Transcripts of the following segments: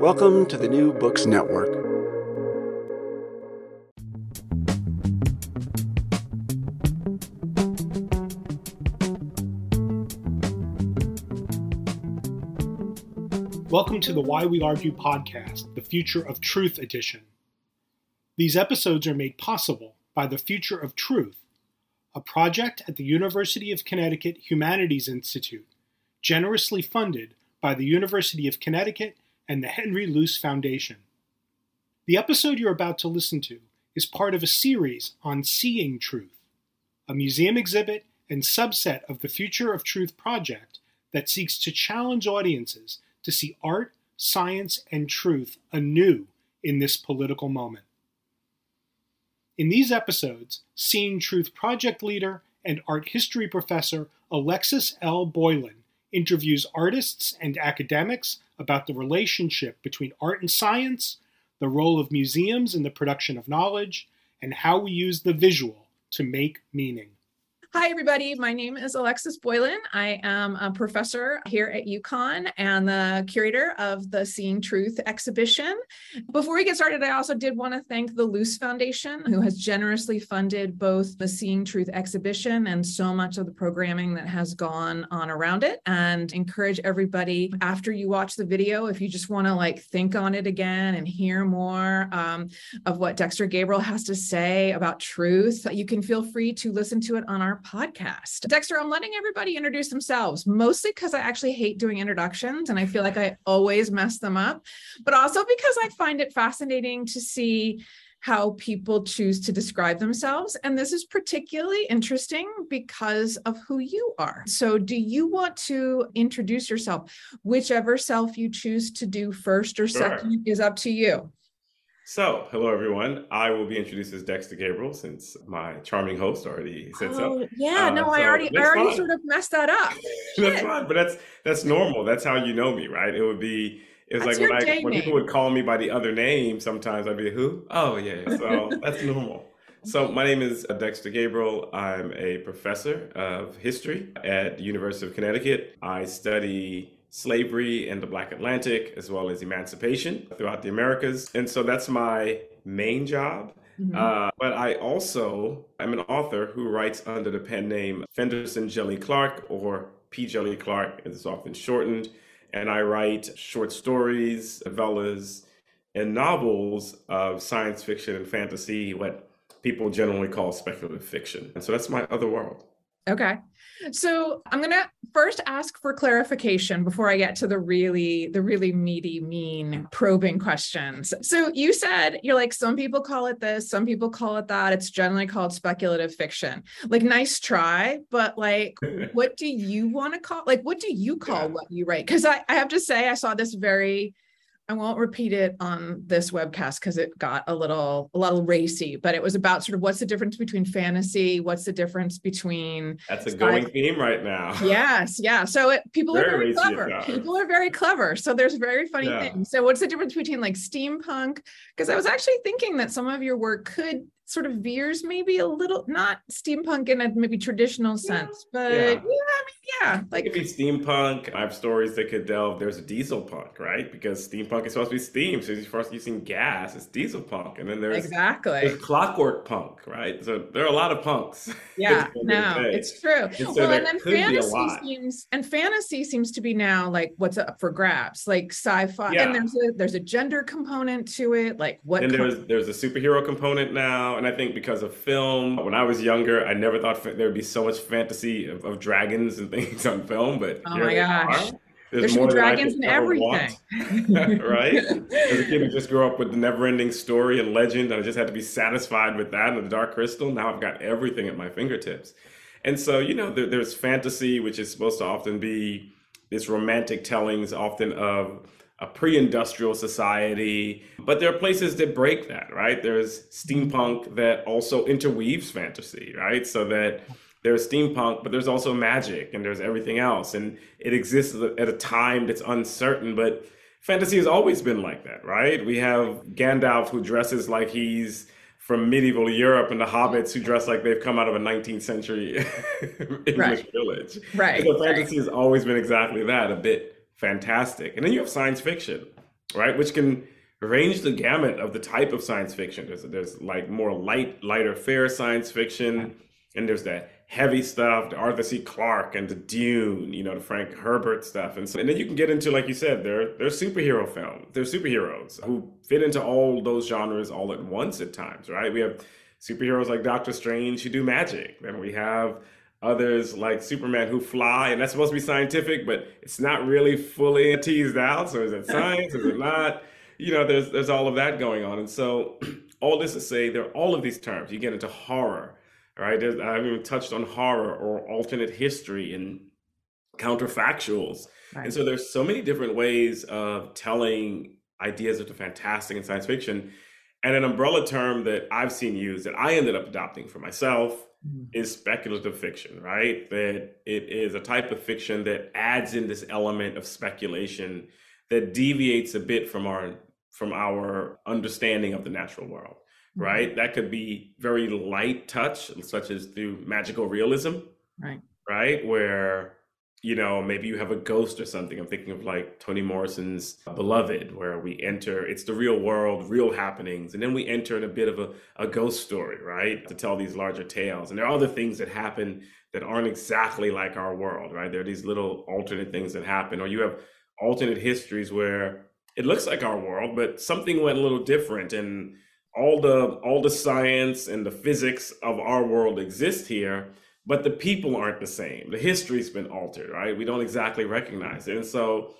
Welcome to the New Books Network. Welcome to the Why We Argue podcast, the Future of Truth edition. These episodes are made possible by the Future of Truth, a project at the University of Connecticut Humanities Institute, generously funded by the University of Connecticut and the Henry Luce Foundation. The episode you're about to listen to is part of a series on Seeing Truth, a museum exhibit and subset of the Future of Truth project that seeks to challenge audiences to see art, science, and truth anew in this political moment. In these episodes, Seeing Truth project leader and art history professor Alexis L. Boylan interviews artists and academics about the relationship between art and science, the role of museums in the production of knowledge, and how we use the visual to make meaning. Hi, everybody. My name is Alexis Boylan. I am a professor here at UConn and the curator of the Seeing Truth exhibition. Before we get started, I also did want to thank the Luce Foundation, who has generously funded both the Seeing Truth exhibition and so much of the programming that has gone on around it. And encourage everybody after you watch the video, if you just want to like think on it again and hear more um, of what Dexter Gabriel has to say about truth, you can feel free to listen to it on our podcast. Dexter, I'm letting everybody introduce themselves, mostly because I actually hate doing introductions and I feel like I always mess them up, but also because I find it fascinating to see how people choose to describe themselves. And this is particularly interesting because of who you are. So, do you want to introduce yourself? Whichever self you choose to do first or sure. second is up to you. So, hello everyone. I will be introduced as Dexter Gabriel since my charming host already said oh, so. Yeah, uh, no, so I already, I already fine. sort of messed that up. that's fine, but that's that's normal. That's how you know me, right? It would be. it's like when, I, when people would call me by the other name. Sometimes I'd be who? Oh yeah. So that's normal. So my name is Dexter Gabriel. I'm a professor of history at the University of Connecticut. I study slavery in the Black Atlantic, as well as emancipation throughout the Americas. And so that's my main job. Mm-hmm. Uh, but I also am an author who writes under the pen name Phenderson Djèlí Clark or P. Djèlí Clark, as it's often shortened. And I write short stories, novellas, and novels of science fiction and fantasy, what people generally call speculative fiction. And so that's my other world. Okay. So I'm going to first ask for clarification before I get to the really the really meaty mean probing questions. So you said you're like some people call it this, some people call it that. It's generally called speculative fiction. Like nice try, but like what do you want to call like what do you call yeah. what you write? Cuz I I have to say I saw this very I won't repeat it on this webcast because it got a little a little racy, but it was about sort of what's the difference between fantasy, what's the difference between That's a going theme right now. Yes, yeah. So it, people very are very clever. People are very clever. So there's very funny yeah. things. So what's the difference between like steampunk? Because I was actually thinking that some of your work could sort of veers maybe a little not steampunk in a maybe traditional sense, but yeah, yeah I mean, yeah, like it could be steampunk. I have stories that could delve. There's a diesel punk, right? Because steampunk is supposed to be steam, so you're first using gas. It's diesel punk, and then there's exactly there's clockwork punk, right? So there are a lot of punks. Yeah, no, it's true. And so well, and then fantasy seems and fantasy seems to be now like what's up for grabs, like sci-fi, yeah. and there's a there's a gender component to it, like what and there's there's a superhero component now and I think because of film, when I was younger, I never thought there would be so much fantasy of, of dragons and things on film. But oh my gosh. There's, There's more dragons in everything. right? As a kid who just grew up with the never ending story and legend, and I just had to be satisfied with that and the Dark Crystal. Now I've got everything at my fingertips. And so, you know, there, there's fantasy, which is supposed to often be this romantic tellings, often of a pre-industrial society but there are places that break that right there's steampunk that also interweaves fantasy right so that there's steampunk but there's also magic and there's everything else and it exists at a time that's uncertain but fantasy has always been like that right we have gandalf who dresses like he's from medieval Europe and the hobbits who dress like they've come out of a 19th century English right. village. Right. So fantasy right. has always been exactly that, a bit fantastic. And then you have science fiction, right, which can range the gamut of the type of science fiction. There's there's like more light, lighter, fair science fiction, and there's that heavy stuff, the Arthur C. Clarke and the Dune, you know, the Frank Herbert stuff, and so and then you can get into like you said, there there's superhero films, there's superheroes who fit into all those genres all at once at times, right? We have superheroes like Doctor Strange who do magic. Then we have others like Superman who fly, and that's supposed to be scientific, but it's not really fully teased out. So is it science? is it not? You know, there's there's all of that going on, and so all this to say, there are all of these terms. You get into horror, right? There's, I haven't even touched on horror or alternate history and counterfactuals, right. and so there's so many different ways of telling ideas of the fantastic and science fiction. And an umbrella term that I've seen used that I ended up adopting for myself. Is speculative fiction, right? That it is a type of fiction that adds in this element of speculation that deviates a bit from our from our understanding of the natural world, mm-hmm. right? That could be very light touch, such as through magical realism, right? Right, where you know, maybe you have a ghost or something. I'm thinking of like Toni Morrison's Beloved, where we enter, it's the real world, real happenings. And then we enter in a bit of a, a ghost story, right? To tell these larger tales. And there are other things that happen that aren't exactly like our world, right? There are these little alternate things that happen. Or you have alternate histories where it looks like our world, but something went a little different. And all the all the science and the physics of our world exist here but the people aren't the same. The history's been altered, right? We don't exactly recognize it. And so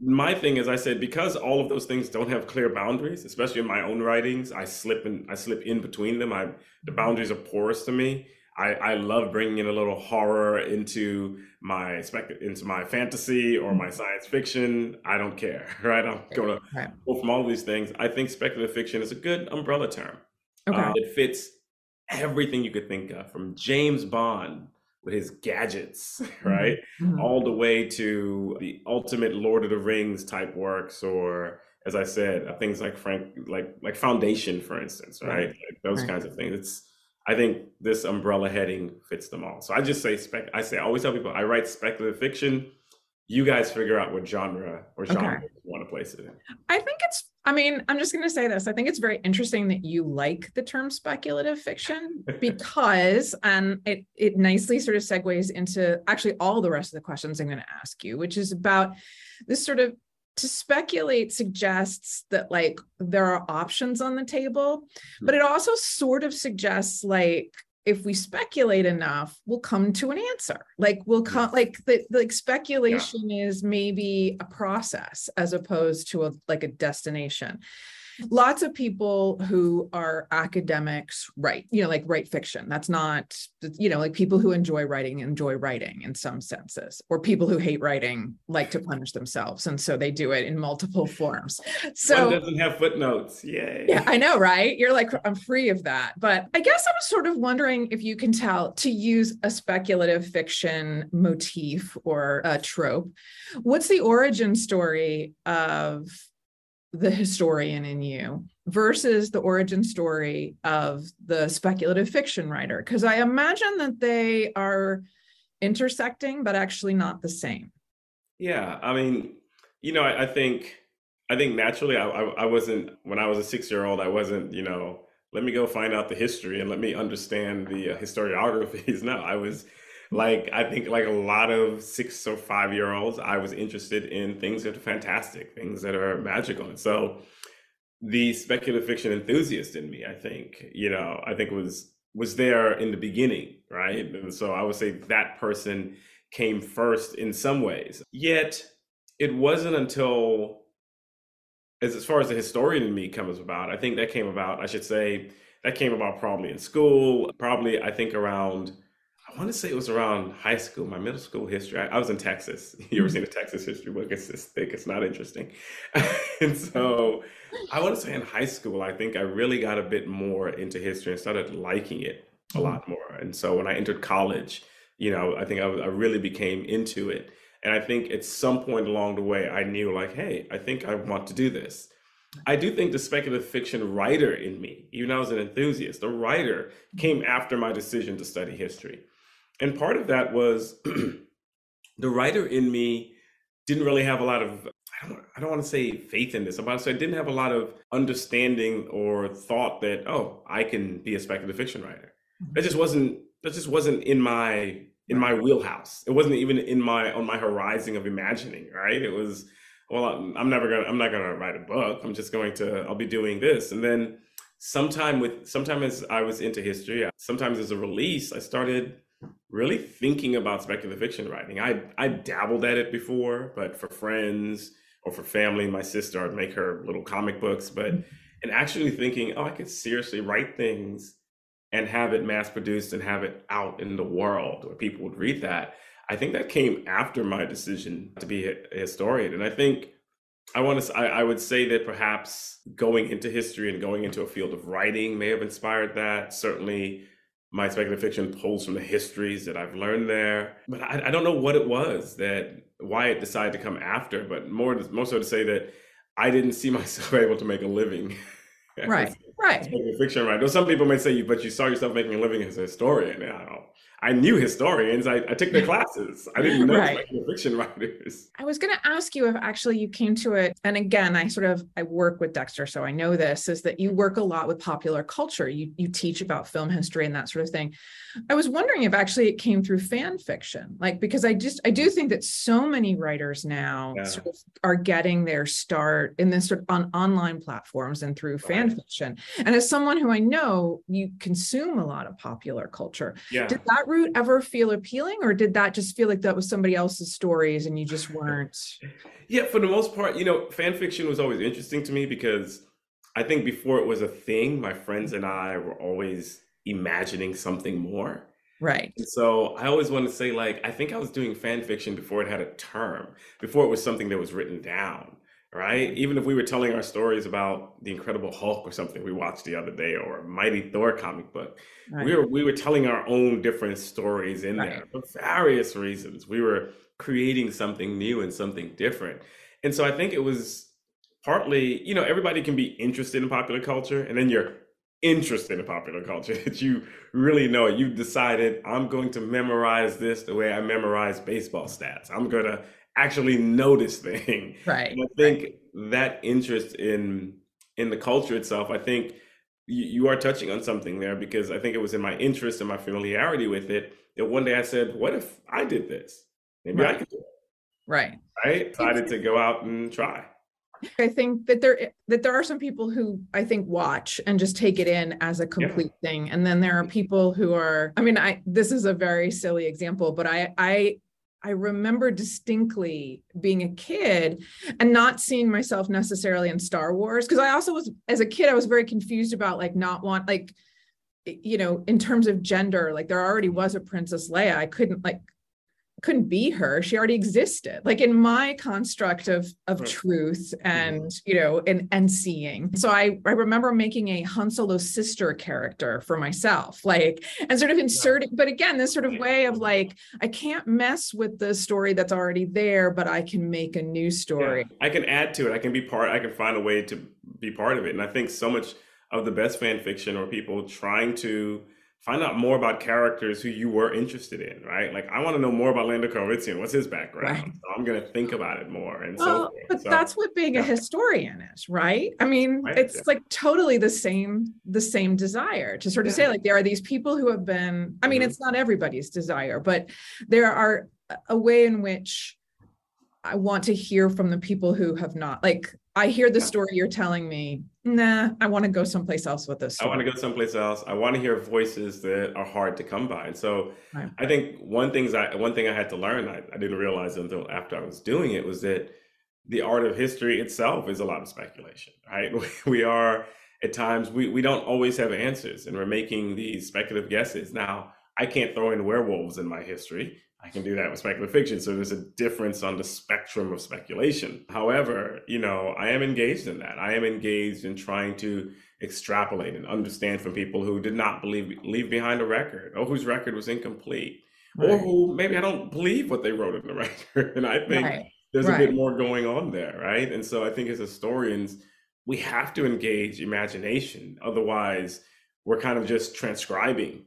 my thing is I said because all of those things don't have clear boundaries, especially in my own writings, I slip in I slip in between them. I the boundaries are porous to me. I, I love bringing in a little horror into my spec into my fantasy or my science fiction. I don't care, right? I'm going to pull from all these things. I think speculative fiction is a good umbrella term. Okay. Uh, it fits everything you could think of from James Bond with his gadgets, right? Mm-hmm. All the way to the ultimate Lord of the Rings type works, or as I said, uh, things like Frank, like like Foundation, for instance, right? right. Like those right. kinds of things. It's I think this umbrella heading fits them all. So I just say spec. I say I always tell people I write speculative fiction. You guys figure out what genre or genre okay. you want to place it in. I think I mean, I'm just going to say this. I think it's very interesting that you like the term speculative fiction because, and it it nicely sort of segues into actually all the rest of the questions I'm going to ask you, which is about this sort of to speculate suggests that like there are options on the table, but hmm. it also sort of suggests like if we speculate enough, we'll come to an answer. Like we'll come like the like speculation yeah. is maybe a process as opposed to a like a destination. Lots of people who are academics write, you know, like write fiction. That's not, you know, like people who enjoy writing enjoy writing in some senses, or people who hate writing like to punish themselves. And so they do it in multiple forms. So One doesn't have footnotes. Yay. Yeah, I know, right? You're like, I'm free of that. But I guess I was sort of wondering if you can tell to use a speculative fiction motif or a trope. What's the origin story of the historian in you versus the origin story of the speculative fiction writer? Because I imagine that they are intersecting, but actually not the same. Yeah, I mean, you know, I, I think, I think naturally, I, I, I wasn't when I was a six-year-old. I wasn't, you know, let me go find out the history and let me understand the uh, historiographies. no, I was like I think like a lot of six or five year olds, I was interested in things that are fantastic, things that are magical. And so the speculative fiction enthusiast in me, I think, you know, I think was was there in the beginning, right? And so I would say that person came first in some ways. Yet it wasn't until as as far as the historian in me comes about, I think that came about, I should say, that came about probably in school, probably I think around I want to say it was around high school, my middle school history. I, I was in Texas. You ever mm-hmm. seen a Texas history book? It's this thick, it's not interesting. and so I want to say in high school, I think I really got a bit more into history and started liking it a mm-hmm. lot more. And so when I entered college, you know, I think I, I really became into it. And I think at some point along the way, I knew like, hey, I think I want to do this. I do think the speculative fiction writer in me, even though I was an enthusiast, the writer came after my decision to study history and part of that was the writer in me didn't really have a lot of I don't, I don't want to say faith in this. About so I didn't have a lot of understanding or thought that oh I can be a speculative fiction writer. Mm-hmm. That just wasn't that just wasn't in my in my wheelhouse. It wasn't even in my on my horizon of imagining. Right? It was well I'm, I'm never gonna I'm not gonna write a book. I'm just going to I'll be doing this and then sometime with sometime as I was into history, sometimes as a release, I started really thinking about speculative fiction writing. I I dabbled at it before, but for friends or for family, my sister, I'd make her little comic books. But mm-hmm. and actually thinking, oh, I could seriously write things and have it mass produced and have it out in the world where people would read that. I think that came after my decision to be a historian, and I think I want to. I, I would say that perhaps going into history and going into a field of writing may have inspired that. Certainly my speculative fiction pulls from the histories that I've learned there. But I, I, don't know what it was that why it decided to come after, but more more so to say that I didn't see myself able to make a living. Right, right. Fiction, right. Though some people may say, "But you saw yourself making a living as a historian." I don't I knew historians. I, I took their classes. I didn't know right. fiction writers. I was going to ask you if actually you came to it. And again, I sort of I work with Dexter, so I know this is that you work a lot with popular culture. You you teach about film history and that sort of thing. I was wondering if actually it came through fan fiction, like because I just I do think that so many writers now yeah. sort of are getting their start in this sort of on online platforms and through right. fan fiction. And as someone who I know you consume a lot of popular culture, yeah. did that route ever feel appealing or did that just feel like that was somebody else's stories and you just weren't? Yeah for the most part you know fan fiction was always interesting to me because i think before it was a thing my friends and i were always imagining something more. Right. And so i always want to say like i think i was doing fan fiction before it had a term before it was something that was written down right? Even if we were telling our stories about the Incredible Hulk or something we watched the other day, or a Mighty Thor comic book, right. we were we were telling our own different stories in right. there for various reasons. We were creating something new and something different, and so I think it was partly, you know, everybody can be interested in popular culture, and then you're interested in popular culture that you really know it. You've decided I'm going to memorize this the way I memorize baseball stats. I'm going to actually know this thing. Right. And I think right. that interest in in the culture itself, I think you, you are touching on something there because I think it was in my interest and my familiarity with it that one day I said, "What if I did this? Maybe right. I could do it." Right. Right. Decided to go out and try. I think that there that there are some people who I think watch and just take it in as a complete yeah. thing, and then there are mm-hmm. people who are. I mean, I this is a very silly example, but I I I remember distinctly being a kid and not seeing myself necessarily in Star Wars because I also was as a kid I was very confused about like not want like you know in terms of gender like there already was a princess Leia. I couldn't like couldn't be her. She already existed. Like in my construct of of right. truth and mm-hmm. you know and and seeing. So i i remember making a han solo's sister character for myself like and sort of inserting but again this sort of way of like i can't mess with the story that's already there but i can make a new story. Yeah. i can add to it. I can be part i can find a way to be part of it. And i think so much of the best fan fiction or people trying to find out more about characters who you were interested in, right? Like I want to know more about Lando Calrissian. What's his background? Right. So I'm going to think about it more and well, so. But so, that's what being yeah. a historian is, right? I mean, right. it's yeah. like totally the same the same desire to sort of yeah. say like there are these people who have been I mean, mm-hmm. it's not everybody's desire, but there are a way in which I want to hear from the people who have not like I hear the story you're telling me. Nah, I want to go someplace else with this. Story. I want to go someplace else. I want to hear voices that are hard to come by. And so right. I think one things I one thing I had to learn, I, I didn't realize until after I was doing it, was that the art of history itself is a lot of speculation, right? We are at times we, we don't always have answers and we're making these speculative guesses. Now, I can't throw in werewolves in my history I can do that with speculative fiction. So there's a difference on the spectrum of speculation. However, you know, I am engaged in that. I am engaged in trying to extrapolate and understand from people who did not believe leave behind a record or whose record was incomplete. Right. Or who maybe I don't believe what they wrote in the record. And I think right. there's right. a bit more going on there, right? And so I think as historians, we have to engage imagination. Otherwise, we're kind of just transcribing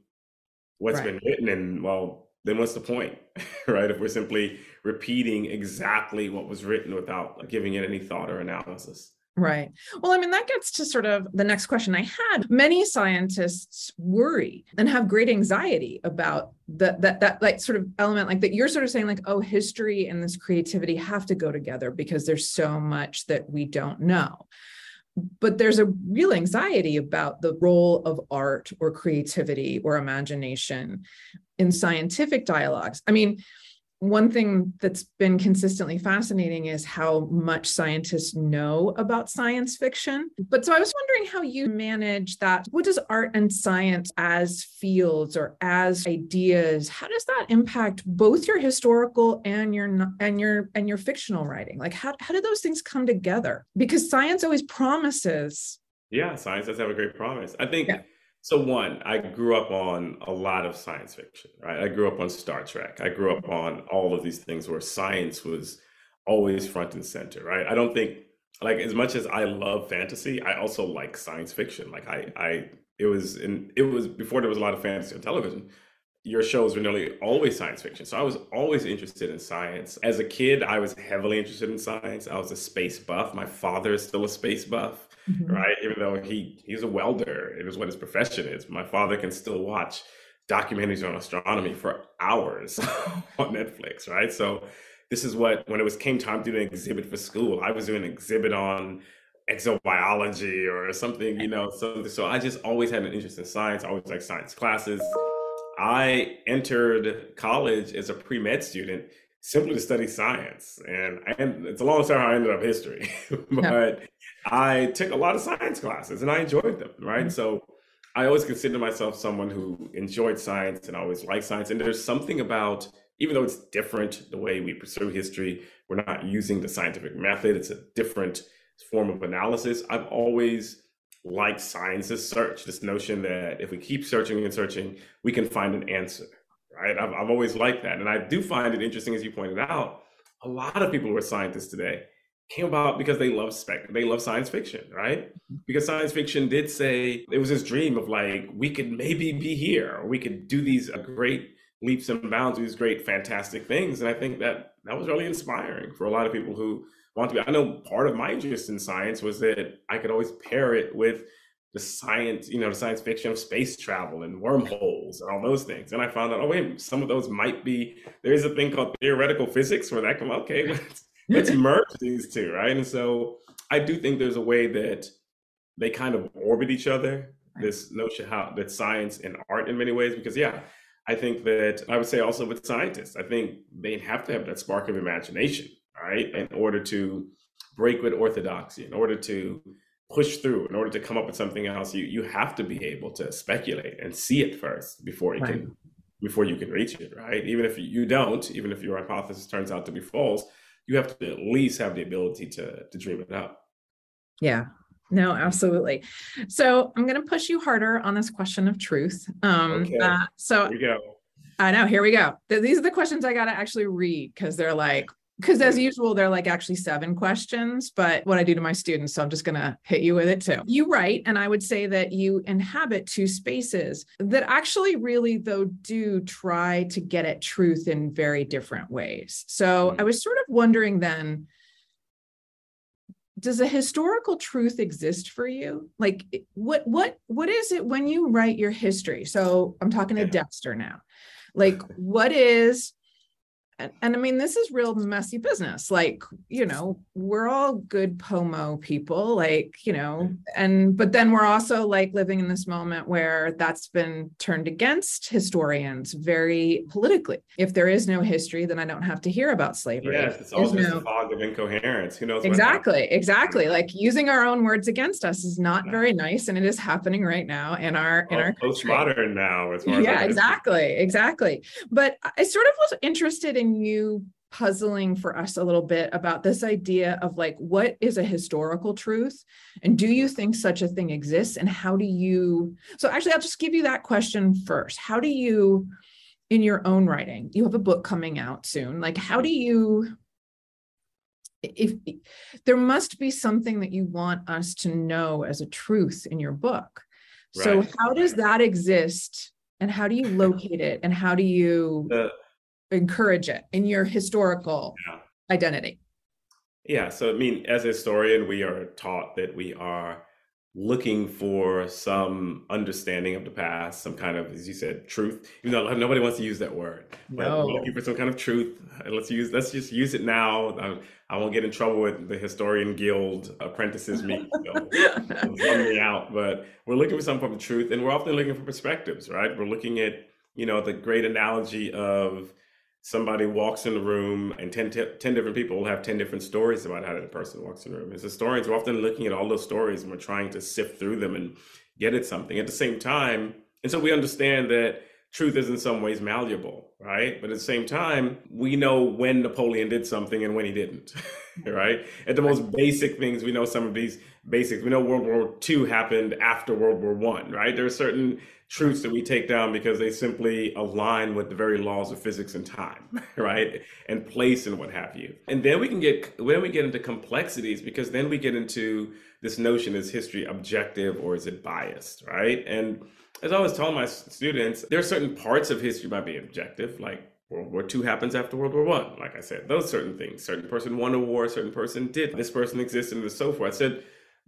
what's been written and well then what's the point, right? If we're simply repeating exactly what was written without giving it any thought or analysis. Right. Well, I mean, that gets to sort of the next question I had. Many scientists worry and have great anxiety about that that that like sort of element like that you're sort of saying like oh history and this creativity have to go together because there's so much that we don't know but there's a real anxiety about the role of art or creativity or imagination in scientific dialogues. I mean, one thing that's been consistently fascinating is how much scientists know about science fiction. But so I was wondering how you manage that. What does art and science as fields or as ideas, how does that impact both your historical and your and your and your fictional writing? Like how, how do those things come together? Because science always promises. Yeah, science does have a great promise. I think yeah so one, I grew up on a lot of science fiction, right? I grew up on Star Trek. I grew up on all of these things where science was always front and center, right? I don't think like as much as I love fantasy, I also like science fiction. Like I I it was in it was before there was a lot of fantasy on television. Your shows were nearly always science fiction. So I was always interested in science. As a kid, I was heavily interested in science. I was a space buff. My father is still a space buff mm-hmm. right? Even though he he's a welder, it is what his profession is. My father can still watch documentaries on astronomy for hours on Netflix, right? So this is what when it was came time to do an exhibit for school, I was doing an exhibit on exobiology or something, you know. So so I just always had an interest in science. I always like science classes. I entered college as a pre med student simply to study science. And, and it's a long story how I ended up history, but yeah. I took a lot of science classes and I enjoyed them, right? Mm-hmm. So I always consider myself someone who enjoyed science and always liked science. And there's something about, even though it's different the way we pursue history, we're not using the scientific method, it's a different form of analysis. I've always liked science's search, this notion that if we keep searching and searching, we can find an answer right? I've, I've always liked that. And I do find it interesting, as you pointed out, a lot of people who are scientists today came about because they love spec they love science fiction right mm-hmm. because science fiction did say it was this dream of like we could maybe be here or we could do these uh, great leaps and bounds these great fantastic things and i think that that was really inspiring for a lot of people who want to be i know part of my interest in science was that i could always pair it with the science, you know, the science fiction of space travel and wormholes and all those things. And I found out, oh wait, some of those might be. There is a thing called theoretical physics where that come. Okay, let's let's merge these two, right? And so I do think there's a way that they kind of orbit each other. This notion how that science and art in many ways, because yeah, I think that I would say also with scientists, I think they have to have that spark of imagination, right? In order to break with orthodoxy, in order to push through, in order to come up with something else, you you have to be able to speculate and see it first before you right. can before you can reach it, right? Even if you don't, even if your hypothesis turns out to be false, you have to at least have the ability to to dream it up. Yeah, no, absolutely. So I'm going to push you harder on this question of truth. Um, okay. Uh, so here we go. I know. Here we go. These are the questions I got to actually read because they're like, because as usual, they're like actually seven questions, but what I do to my students, so I'm just going to hit you with it too. You write, and I would say that you inhabit two spaces that actually really, though, do try to get at truth in very different ways. So mm-hmm. I was sort of wondering then does a historical truth exist for you like what what what is it when you write your history so i'm talking to dexter now like what is and, and I mean, this is real messy business. Like, you know, we're all good POMO people, like, you know, and but then we're also like living in this moment where that's been turned against historians very politically. If there is no history, then I don't have to hear about slavery. Yes, it's all just no... a fog of incoherence. Who knows? Exactly, exactly. Like using our own words against us is not very nice, and it is happening right now in our in our postmodern now. As yeah, exactly, exactly. But I sort of was interested in you puzzling for us a little bit about this idea of like what is a historical truth? And do you think such a thing exists? And how do you so actually I'll just give you that question first. How do you in your own writing you have a book coming out soon like how do you if there must be something that you want us to know as a truth in your book. Right. so how does that exist? And how do you locate it? And how do you the, encourage it in your historical yeah. identity? Yeah. So, I mean, as a historian, we are taught that we are looking for some understanding of the past, some kind of, as you said, truth. Even though nobody wants to use that word, but no. looking for some kind of truth. Uh, let's use. Let's just use it now. I, I won't get in trouble with the historian guild apprentices me, know, me out. But we're looking for some form of truth, and we're often looking for perspectives. Right? We're looking at you know the great analogy of somebody walks in the room and 10, 10, different people have 10 different stories about how that person walks in the room. As historians, we're often looking at all those stories and we're trying to sift through them and get at something. At the same time, and so we understand that truth is in some ways malleable, right? But at the same time, we know when Napoleon did something and when he didn't, mm-hmm. right? At the most basic things, we know some of these basics. We know World War II happened after World War One, right? There are certain truths that we take down because they simply align with the very laws of physics and time, right? And place and what have you. And then we can get when we get into complexities because then we get into this notion is history objective or is it biased, right? And as I was telling my students, there are certain parts of history might be objective, like World War II happens after World War One. Like I said, those certain things. Certain person won a war, certain person did. This person existed, and so forth. I said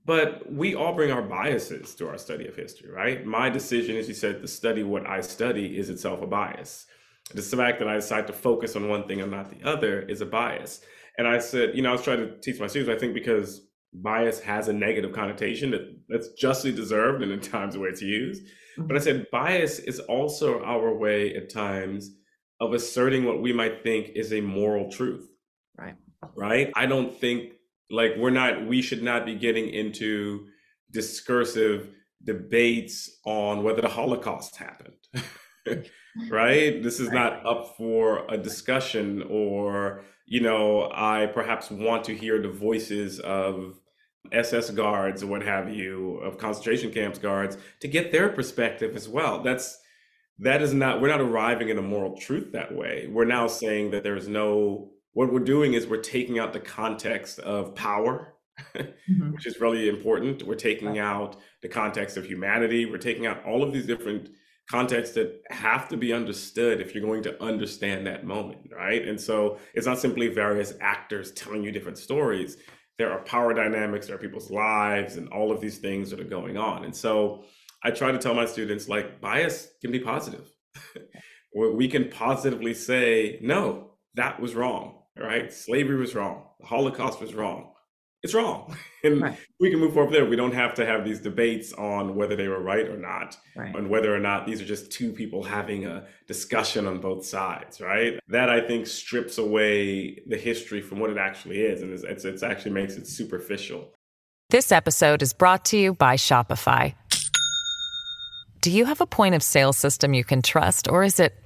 but we all bring our biases to our study of history, right? My decision, as you said, to study what I study is itself a bias. The fact that I decide to focus on one thing and not the other is a bias. And I said, you know, I was trying to teach my students, I think because bias has a negative connotation that, that's justly deserved and in times where it's used. Mm-hmm. But I said bias is also our way at times of asserting what we might think is a moral truth. Right. Right. I don't think like we're not we should not be getting into discursive debates on whether the holocaust happened right this is not up for a discussion or you know i perhaps want to hear the voices of ss guards or what have you of concentration camps guards to get their perspective as well that's that is not we're not arriving at a moral truth that way we're now saying that there's no what we're doing is we're taking out the context of power, mm-hmm. which is really important. We're taking out the context of humanity. We're taking out all of these different contexts that have to be understood if you're going to understand that moment, right? And so it's not simply various actors telling you different stories. There are power dynamics, there are people's lives, and all of these things that are going on. And so I try to tell my students like bias can be positive. we can positively say, no, that was wrong right? Slavery was wrong. The Holocaust was wrong. It's wrong. And right. we can move forward there. We don't have to have these debates on whether they were right or not, right. and whether or not these are just two people having a discussion on both sides, right? That I think strips away the history from what it actually is, and it's, it's actually makes it superficial. This episode is brought to you by Shopify. Do you have a point of sale system you can trust, or is it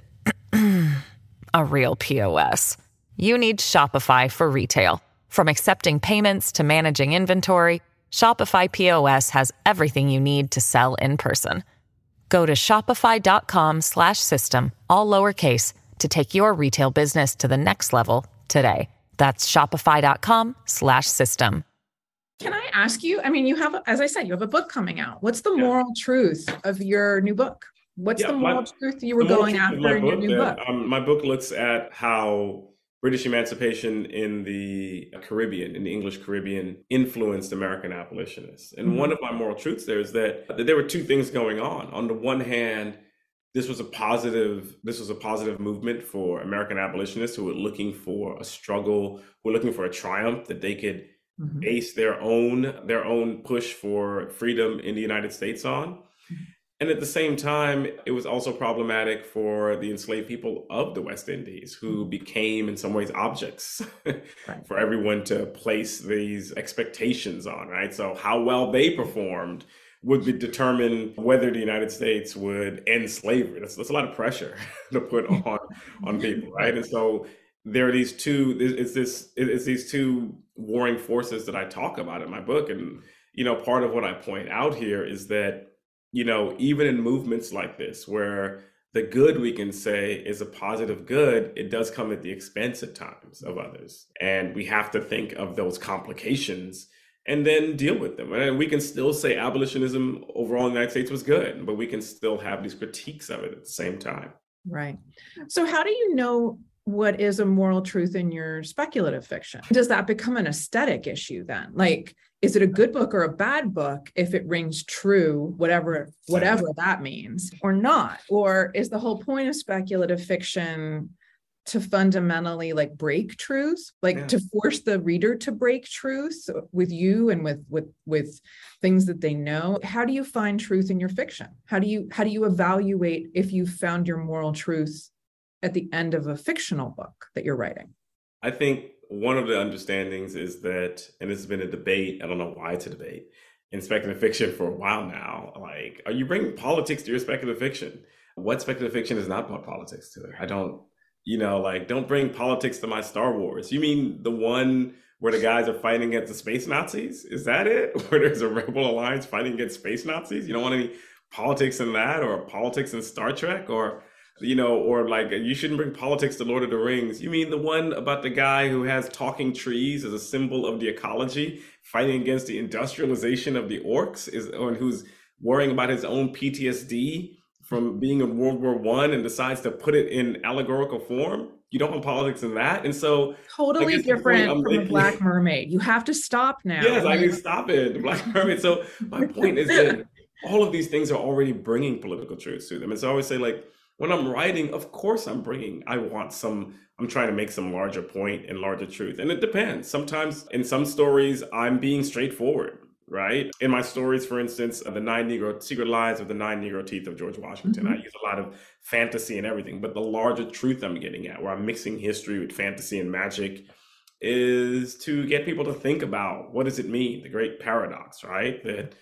a real POS? You need Shopify for retail. From accepting payments to managing inventory, Shopify POS has everything you need to sell in person. Go to shopify.com/system all lowercase to take your retail business to the next level today. That's shopify.com/system. Can I ask you? I mean, you have as I said, you have a book coming out. What's the moral yeah. truth of your new book? What's yeah, the moral my, truth you were going after in your new that, book? Um, my book looks at how British emancipation in the Caribbean, in the English Caribbean, influenced American abolitionists. And mm-hmm. one of my moral truths there is that, that there were two things going on. On the one hand, this was a positive this was a positive movement for American abolitionists who were looking for a struggle, who were looking for a triumph that they could mm-hmm. base their own their own push for freedom in the United States on. And at the same time, it was also problematic for the enslaved people of the West Indies, who mm-hmm. became, in some ways, objects right. for everyone to place these expectations on, right? So, how well they performed would be determine whether the United States would end slavery. That's, that's a lot of pressure to put on on people, right? And so there are these two. It's this. It's these two warring forces that I talk about in my book, and you know, part of what I point out here is that you know, even in movements like this, where the good we can say is a positive good, it does come at the expense at times of others. And we have to think of those complications and then deal with them. And we can still say abolitionism overall in the United States was good, but we can still have these critiques of it at the same time. Right. So, how do you know what is a moral truth in your speculative fiction? Does that become an aesthetic issue then? Like, is it a good book or a bad book if it rings true, whatever whatever that means, or not? Or is the whole point of speculative fiction to fundamentally like break truth, like yeah. to force the reader to break truth with you and with with with things that they know? How do you find truth in your fiction? How do you how do you evaluate if you found your moral truth at the end of a fictional book that you're writing? I think one of the understandings is that, and this has been a debate, I don't know why it's a debate, in speculative fiction for a while now. Like, are you bringing politics to your speculative fiction? What speculative fiction is not about politics to it? I don't, you know, like, don't bring politics to my Star Wars. You mean the one where the guys are fighting against the space Nazis? Is that it? Where there's a rebel alliance fighting against space Nazis? You don't want any politics in that or politics in Star Trek or you know, or like you shouldn't bring politics to Lord of the Rings. You mean the one about the guy who has talking trees as a symbol of the ecology, fighting against the industrialization of the orcs, is or who's worrying about his own PTSD from being in World War One and decides to put it in allegorical form? You don't want politics in that, and so totally different from making, the Black Mermaid. You have to stop now. Yes, I can stop it. The Black Mermaid. So my point is that all of these things are already bringing political truths to them, and so I always say like when I'm writing, of course I'm bringing, I want some, I'm trying to make some larger point and larger truth. And it depends. Sometimes in some stories, I'm being straightforward, right? In my stories, for instance, the nine Negro, Secret Lives of the Nine Negro Teeth of George Washington, mm-hmm. I use a lot of fantasy and everything. But the larger truth I'm getting at, where I'm mixing history with fantasy and magic, is to get people to think about what does it mean? The great paradox, right? That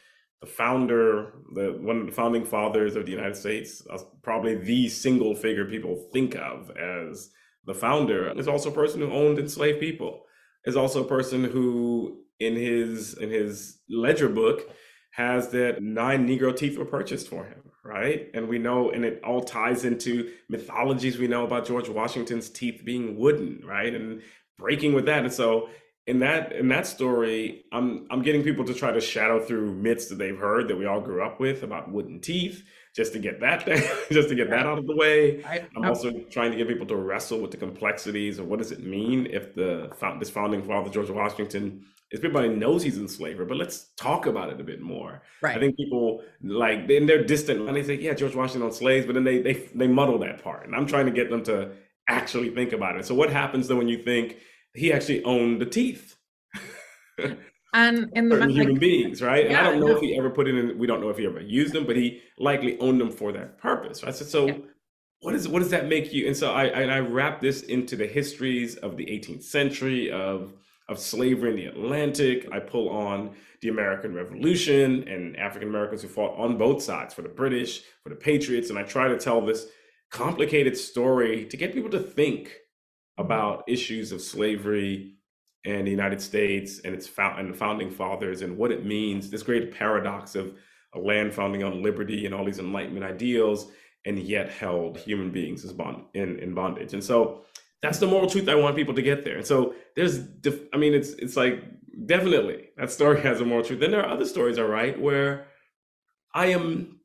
the founder, the one of the founding fathers of the United States, uh, probably the single figure people think of as the founder, is also a person who owned enslaved people. Is also a person who, in his in his ledger book, has that nine Negro teeth were purchased for him, right? And we know, and it all ties into mythologies we know about George Washington's teeth being wooden, right? And breaking with that. And so in that in that story, I'm I'm getting people to try to shadow through myths that they've heard that we all grew up with about wooden teeth, just to get that just to get that out of the way. I, am also trying to get people to wrestle with the complexities of what does it mean if the this founding father George Washington is everybody knows he's an enslaver, but let's talk about it a bit more. Right. I think people like in their distant and they say, yeah, George Washington on slaves, but then they they they muddle that part, and I'm trying to get them to actually think about it. So what happens then when you think he actually owned the teeth. and in the human like, beings, right? Yeah, and I don't know no. if he ever put it in. We don't know if he ever used them, but he likely owned them for that purpose. Right? So, so yeah. what is what does that make you? And so I and I wrap this into the histories of the 18th century of of slavery in the Atlantic. I pull on the American Revolution and African Americans who fought on both sides for the British, for the Patriots, and I try to tell this complicated story to get people to think Mm-hmm. about issues of slavery and the United States and its found, and the founding fathers and what it means, this great paradox of a land founding on liberty and all these enlightenment ideals, and yet held human beings as bond in, in bondage. And so that's the moral truth I want people to get there. And so there's, def- I mean, it's it's like definitely that story has a moral truth. Then there are other stories, all right, where I am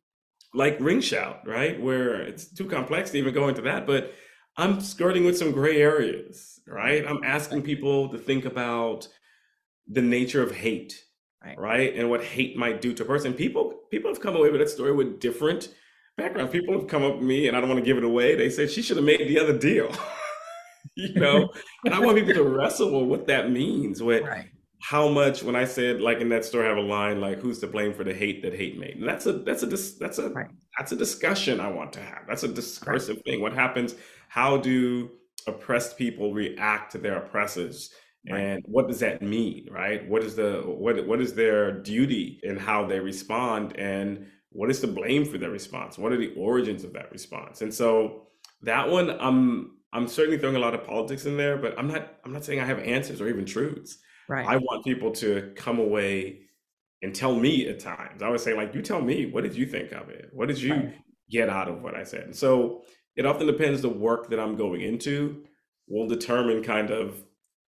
like ring shout, right, where it's too complex to even go into that, but I'm skirting with some gray areas, right? I'm asking people to think about the nature of hate, right? right? And what hate might do to a person. People people have come away with that story with different backgrounds. People have come up to me, and I don't want to give it away. They said she should have made the other deal. you know, and I want people to wrestle with what that means. What right. how much when I said like in that story, I have a line like, "Who's to blame for the hate that hate made?" And that's a that's a that's a right. that's a discussion I want to have. That's a discursive right. thing. What happens how do oppressed people react to their oppressors? Right. and what does that mean right? What is the what what is their duty in how they respond? And what is the blame for their response? What are the origins of that response? And so that one i'm i'm certainly throwing a lot of politics in there but i'm not i'm not saying i have answers or even truths. Right. I want people to come away and tell me at times. I would say like you tell me what did you think of it? What did you right. get out of what i said? And so it often depends the work that I'm going into will determine kind of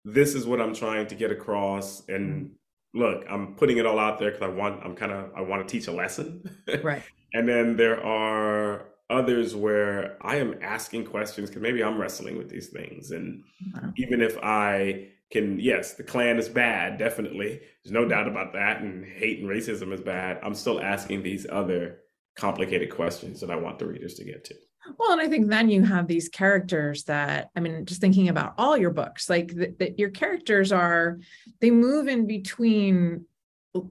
this is what I'm trying to get across and mm-hmm. look, I'm putting it all out there because I want I'm kind of I want to teach a lesson. Right. and then there are others where I am asking questions because maybe I'm wrestling with these things. And wow. even if I can, yes, the Klan is bad, definitely. There's no doubt about that. And hate and racism is bad. I'm still asking these other complicated questions that I want the readers to get to. Well, and I think then you have these characters that, I mean, just thinking about all your books, like that your characters are, they move in between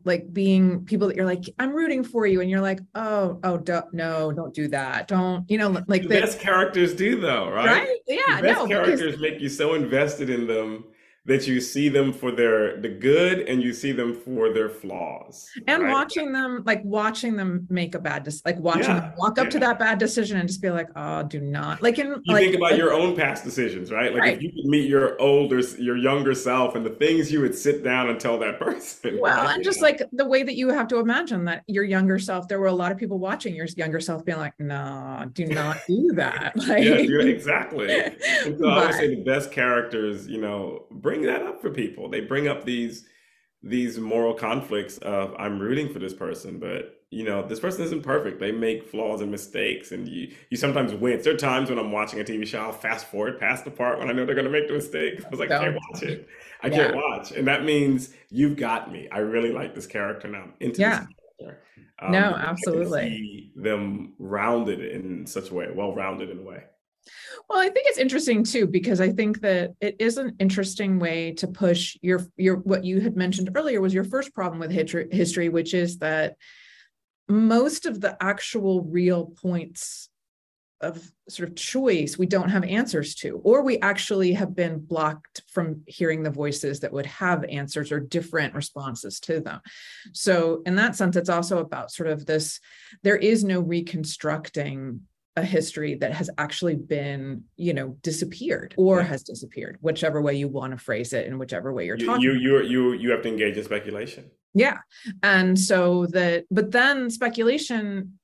like being people that you're like, I'm rooting for you. And you're like, oh, oh, don't, no, don't do that. Don't, you know, like the best characters do though, right? Right. Yeah. The best no, characters because... make you so invested in them that you see them for their the good and you see them for their flaws and right? watching them like watching them make a bad decision like watching yeah, them walk up yeah. to that bad decision and just be like oh do not like in you like, think about like, your own past decisions right like right. if you could meet your older your younger self and the things you would sit down and tell that person well right? and just like the way that you have to imagine that your younger self there were a lot of people watching your younger self being like no do not do that like yeah, exactly so but, i would say the best characters you know bring that up for people. They bring up these these moral conflicts of I'm rooting for this person, but you know this person isn't perfect. They make flaws and mistakes, and you you sometimes win. There are times when I'm watching a TV show, I'll fast forward past the part when I know they're going to make the mistake. I was like, I can't watch it. I yeah. can't watch, and that means you've got me. I really like this character now. I'm into yeah. this character. Um, no, absolutely. them rounded in such a way, well rounded in a way. Well, I think it's interesting too because I think that it is an interesting way to push your your what you had mentioned earlier was your first problem with history, which is that most of the actual real points of sort of choice we don't have answers to or we actually have been blocked from hearing the voices that would have answers or different responses to them. So in that sense it's also about sort of this there is no reconstructing a history that has actually been you know disappeared or yeah. has disappeared whichever way you want to phrase it in whichever way you're you, talking you you you you have to engage in speculation. Yeah and so that but then speculation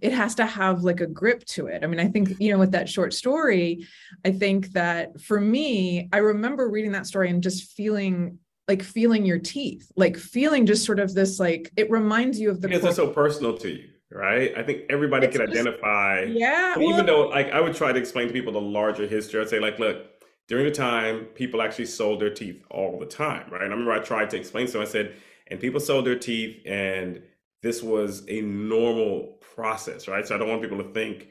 it has to have like a grip to it. I mean i think you know with that short story i think that for me i remember reading that story and just feeling like feeling your teeth like feeling just sort of this like it reminds you of the because it's so personal to you right? I think everybody it's can just, identify. Yeah. Well, even though, like, I would try to explain to people the larger history. I'd say, like, look, during the time, people actually sold their teeth all the time, right? And I remember I tried to explain so I said, and people sold their teeth, and this was a normal process, right? So I don't want people to think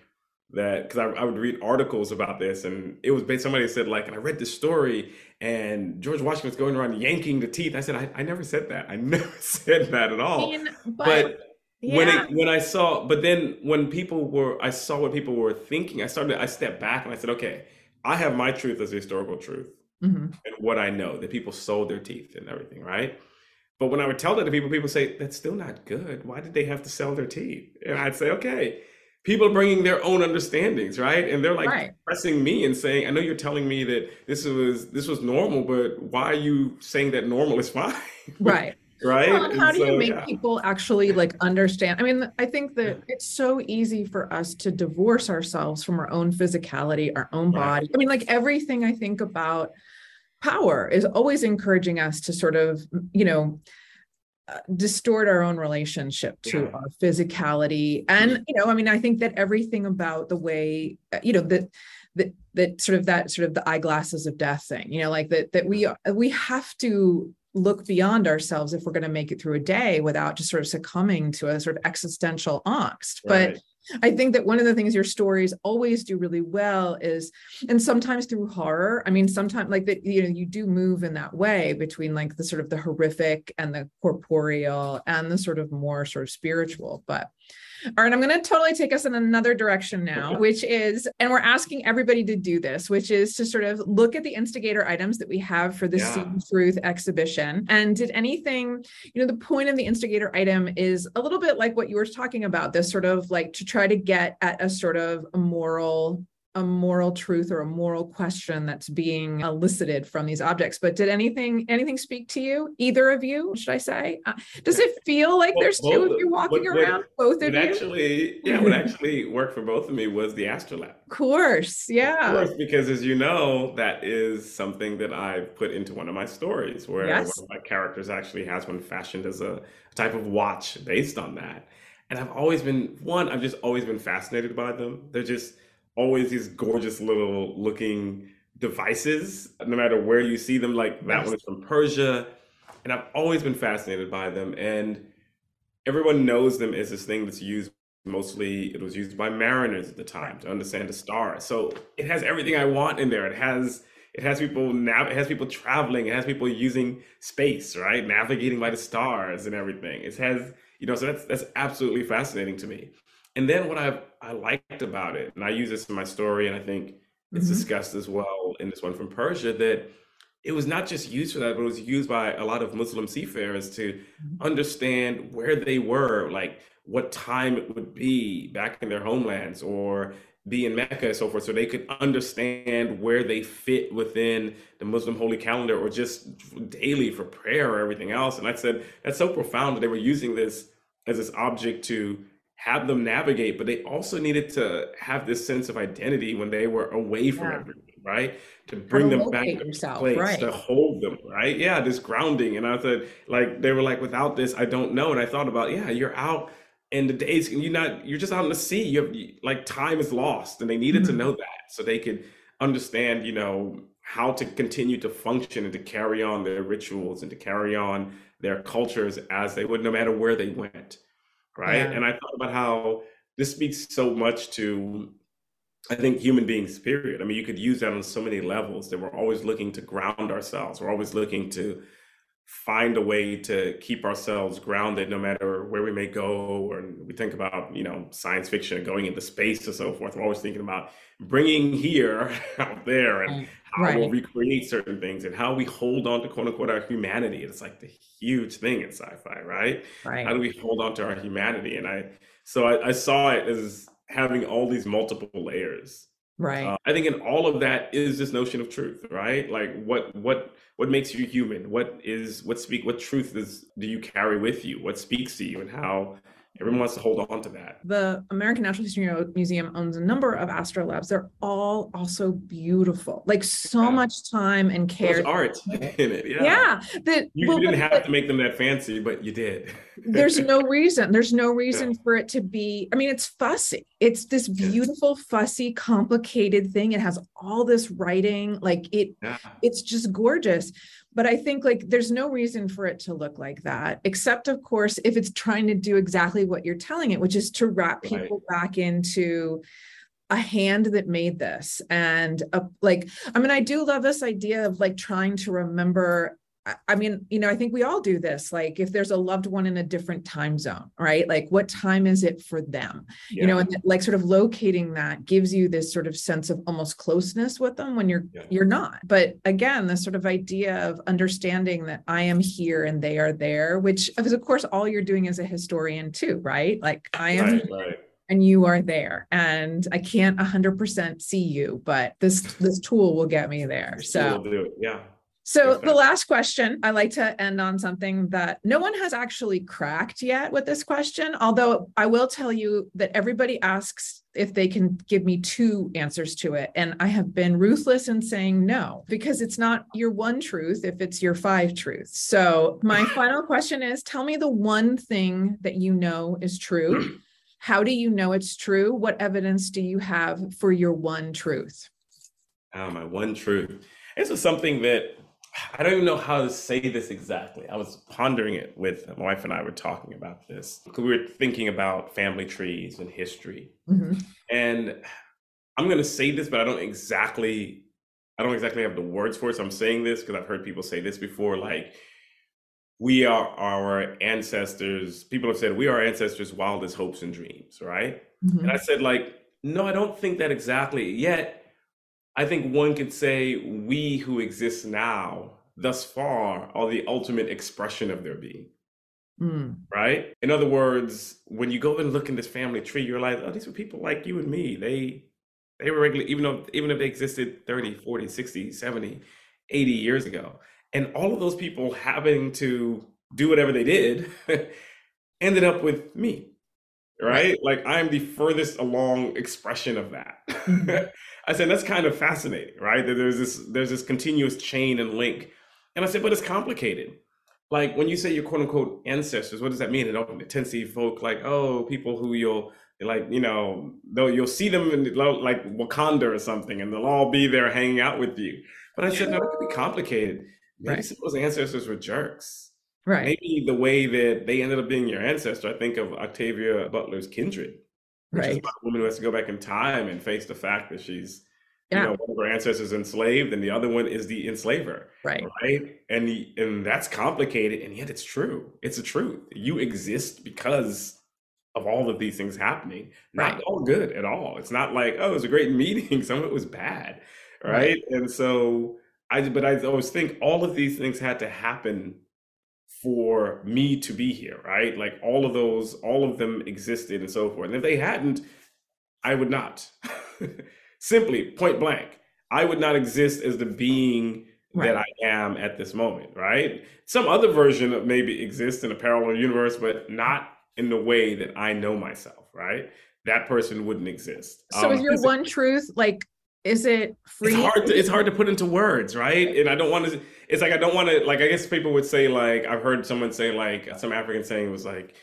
that because I, I, would read articles about this and it was based somebody said like and I read this story and George Washington's going around yanking the teeth. I said I, I never said that. I never said that at all. I mean, but, but yeah. when it when I saw but then when people were I saw what people were thinking, I started I stepped back and I said, okay, I have my truth as a historical truth mm-hmm. and what I know that people sold their teeth and everything, right? But when I would tell that to people, people say, that's still not good. Why did they have to sell their teeth? And I'd say, okay, people are bringing their own understandings, right? And they're like right. pressing me and saying, I know you're telling me that this was this was normal, but why are you saying that normal is fine? Right. Right. Well, how do so, you make yeah. people actually like understand? I mean, I think that it's so easy for us to divorce ourselves from our own physicality, our own body. Right. I mean, like everything I think about power is always encouraging us to sort of, you know, uh, distort our own relationship to yeah. our physicality and you know i mean i think that everything about the way uh, you know that that that sort of that sort of the eyeglasses of death thing you know like that that we we have to look beyond ourselves if we're going to make it through a day without just sort of succumbing to a sort of existential angst right. but I think that one of the things your stories always do really well is, and sometimes through horror, I mean, sometimes like that, you know, you do move in that way between like the sort of the horrific and the corporeal and the sort of more sort of spiritual. But all right, I'm going to totally take us in another direction now, which is, and we're asking everybody to do this, which is to sort of look at the instigator items that we have for the yeah. Seeing Truth exhibition. And did anything, you know, the point of the instigator item is a little bit like what you were talking about, this sort of like to try to get at a sort of a moral a moral truth or a moral question that's being elicited from these objects. But did anything anything speak to you? Either of you should i say? Uh, does it feel like well, there's two of you walking what, around both of you? actually yeah what actually worked for both of me was the astrolabe. Of course yeah. Of course because as you know that is something that i put into one of my stories where yes. one of my characters actually has one fashioned as a type of watch based on that. And i've always been one i've just always been fascinated by them. They're just always these gorgeous little looking devices, no matter where you see them. Like that one is from Persia. And I've always been fascinated by them. And everyone knows them as this thing that's used mostly, it was used by mariners at the time to understand the stars. So it has everything I want in there. It has it has people now it has people traveling it has people using space right navigating by the stars and everything it has you know so that's that's absolutely fascinating to me and then what I I liked about it, and I use this in my story, and I think it's mm-hmm. discussed as well in this one from Persia, that it was not just used for that, but it was used by a lot of Muslim seafarers to mm-hmm. understand where they were, like what time it would be back in their homelands or be in Mecca and so forth, so they could understand where they fit within the Muslim holy calendar or just daily for prayer or everything else. And I said, that's so profound that they were using this as this object to have them navigate, but they also needed to have this sense of identity when they were away from yeah. everything, right? To bring to them back to yourself, place, right. to hold them, right? Yeah, this grounding. And I said, like, they were like, without this, I don't know. And I thought about, yeah, you're out and the days, you're not, you're just out in the sea. You have, like, time is lost. And they needed mm-hmm. to know that so they could understand, you know, how to continue to function and to carry on their rituals and to carry on their cultures as they would, no matter where they went right? Yeah. And I thought about how this speaks so much to I think human beings, period. I mean, you could use that on so many levels that we're always looking to ground ourselves. We're always looking to find a way to keep ourselves grounded no matter where we may go or we think about you know science fiction going into space and so forth we're always thinking about bringing here out there and how right. we'll recreate certain things and how we hold on to quote unquote our humanity. It's like the huge thing in sci-fi right, right. how do we hold on to our humanity? And i so I, I saw it as having all these multiple layers. Right. Uh, i think in all of that is this notion of truth right? Like what what what makes you human? What is what speak what truth is do you carry with you? What speaks to you? And how everyone wants to hold on to that. The American Natural History Museum owns a number of astrolabes. They're all also beautiful, like so yeah. much time and care. There's art in it. Yeah. Yeah. That, you, well, didn't have to make them that fancy, but you did. there's no reason. There's no reason yeah. for it to be. I mean, it's fussy. It's this beautiful, fussy, complicated thing. It has all this writing. Like it, it's just gorgeous but i think like there's no reason for it to look like that except of course if it's trying to do exactly what you're telling it which is to wrap people right. back into a hand that made this and a, like i mean i do love this idea of like trying to remember I mean, you know, I think we all do this. Like, if there's a loved one in a different time zone, right? Like, what time is it for them? Yeah. You know, and like sort of locating that gives you this sort of sense of almost closeness with them when you're yeah. you're not. But again, the sort of idea of understanding that I am here and they are there, which is of course all you're doing as a historian too, right? Like, I am. Right, right and you are there and i can't 100% see you but this this tool will get me there so yeah so the last question i like to end on something that no one has actually cracked yet with this question although i will tell you that everybody asks if they can give me two answers to it and i have been ruthless in saying no because it's not your one truth if it's your five truths so my final question is tell me the one thing that you know is true How do you know it's true? What evidence do you have for your one truth? Oh, my one truth. This is something that I don't even know how to say this exactly. I was pondering it with my wife and I were talking about this because we were thinking about family trees and history. Mm-hmm. And I'm going to say this, but I don't exactly I don't exactly have the words for it. So I'm saying this because I've heard people say this before like we are our ancestors people have said we are ancestors wildest hopes and dreams right mm-hmm. and i said like no i don't think that exactly yet i think one could say we who exist now thus far are the ultimate expression of their being. Mm. right? In other words when you go and look in this family tree you're like oh these were people like you and me. They they were regular even though even if they existed 30 40 60 70 80 years ago. And all of those people having to do whatever they did ended up with me right. Like i'm the furthest along expression of that. Mm-hmm. i said that's kind of fascinating right? That there's this there's this continuous chain and link. And i said but it's complicated. Like when you say your quote unquote ancestors what does that mean and it tends to be folk like oh people who you'll like you know though you'll see them in like wakanda or something and they'll all be there hanging out with you. But i said no it could be complicated. Maybe right. some of those ancestors were jerks. Right. Maybe the way that they ended up being your ancestor. I think of Octavia Butler's Kindred, which right. is about a woman who has to go back in time and face the fact that she's, yeah. you know, one of her ancestors enslaved, and the other one is the enslaver. Right. Right. And the, and that's complicated, and yet it's true. It's a truth. You exist because of all of these things happening. Not right. all good at all. It's not like, oh, it was a great meeting. Some of it was bad. Right. right. And so I but I always think all of these things had to happen for me to be here, right? Like all of those, all of them existed and so forth. And if they hadn't, I would not. Simply, point blank, I would not exist as the being right. that I am at this moment, right? Some other version of maybe exists in a parallel universe, but not in the way that I know myself, right? That person wouldn't exist. So um, is your one truth like is it free? It's hard. To, it's hard to put into words, right? And I don't want to. It's like I don't want to. Like I guess people would say like I've heard someone say like some African saying was like,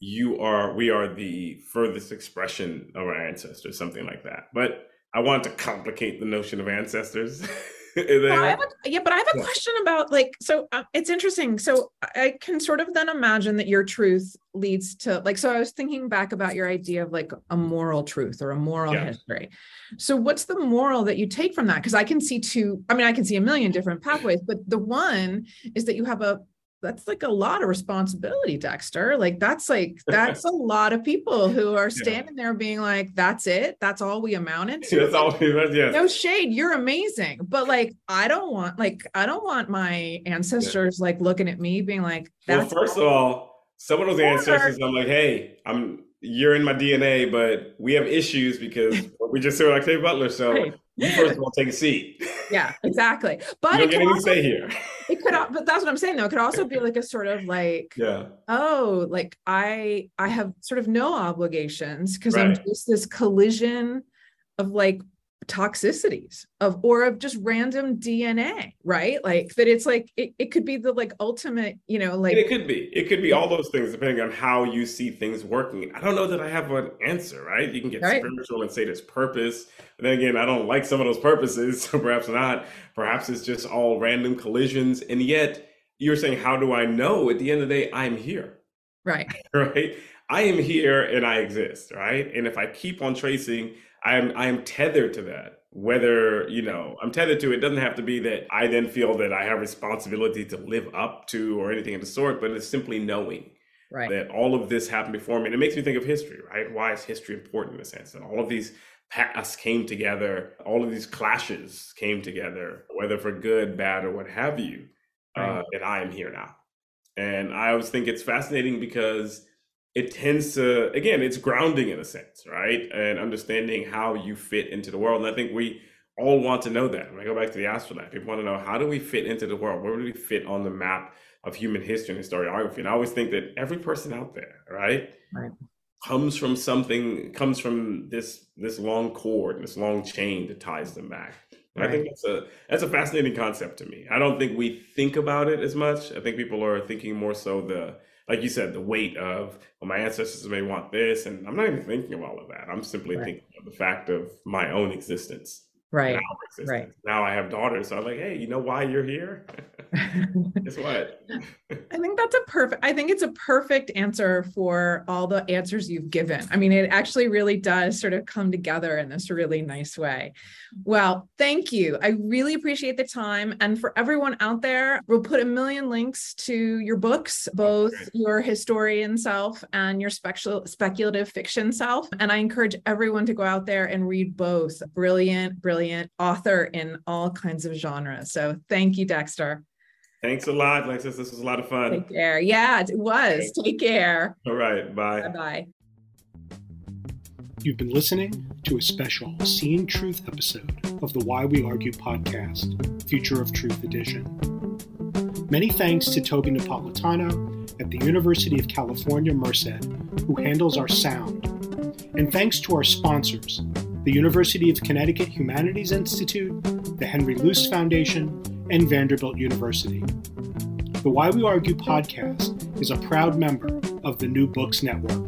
"You are, we are the furthest expression of our ancestors," something like that. But I want to complicate the notion of ancestors. well, a, yeah, but I have a yeah. question about like, so uh, it's interesting. So I can sort of then imagine that your truth leads to like, so I was thinking back about your idea of like a moral truth or a moral yeah. history. So what's the moral that you take from that? Because I can see two, I mean, I can see a million different pathways, but the one is that you have a that's like a lot of responsibility, Dexter. Like that's like that's a lot of people who are standing yeah. there being like, "That's it. That's all we amounted to." That's all. Yes. No shade. You're amazing, but like, I don't want like I don't want my ancestors yeah. like looking at me being like, "That's." Well, first of all, some of those ancestors, I'm like, "Hey, I'm you're in my DNA, but we have issues because we just saw like Octavia Butler. So right. you first of all take a seat. Yeah, exactly. But you don't get say here. It could, but that's what I'm saying though. It could also be like a sort of like, yeah, oh, like I I have sort of no obligations because right. I'm just this collision of like toxicities of or of just random DNA, right? Like that it's like it, it could be the like ultimate, you know, like it could be. It could be all those things depending on how you see things working. I don't know that I have an answer, right? You can get right. spiritual and say there's purpose. But then again, I don't like some of those purposes, so perhaps not. Perhaps it's just all random collisions. And yet you're saying, how do I know? At the end of the day, I'm here. Right. right. I am here and I exist, right? And if I keep on tracing, I am I am tethered to that. Whether, you know, I'm tethered to it doesn't have to be that I then feel that I have responsibility to live up to or anything of the sort, but it's simply knowing right. that all of this happened before me. And it makes me think of history, right? Why is history important in a sense? And all of these past came together, all of these clashes came together, whether for good, bad, or what have you. Right. Uh, and I am here now. And I always think it's fascinating because it tends to again it's grounding in a sense right and understanding how you fit into the world and i think we all want to know that when i go back to the astrolabe people want to know how do we fit into the world where do we fit on the map of human history and historiography and i always think that every person out there right, right. comes from something comes from this this long cord this long chain that ties them back Right. I think that's a that's a fascinating concept to me. I don't think we think about it as much. I think people are thinking more so the like you said, the weight of, well, my ancestors may want this. And I'm not even thinking of all of that. I'm simply right. thinking of the fact of my own existence right right. now i have daughters so i'm like hey you know why you're here? Guess what? I think that's a perfect i think it's a perfect answer for all the answers you've given. I mean it actually really does sort of come together in this really nice way. Well thank you. I really appreciate the time and for everyone out there we'll put a million links to your books both your historian self and your special speculative fiction self and i encourage everyone to go out there and read both. Brilliant brilliant brilliant author in all kinds of genres. So thank you, Dexter. Thanks a lot, Lexus. This was a lot of fun. Take care. Yeah, it was. Take care. All right. Bye. Bye bye. You've been listening to a special Seeing Truth episode of the Why We Argue podcast, Future of Truth edition. Many thanks to Toby Napolitano at the University of California, Merced, who handles our sound. And thanks to our sponsors, the University of Connecticut Humanities Institute, the Henry Luce Foundation, and Vanderbilt University. The Why We Argue podcast is a proud member of the New Books Network.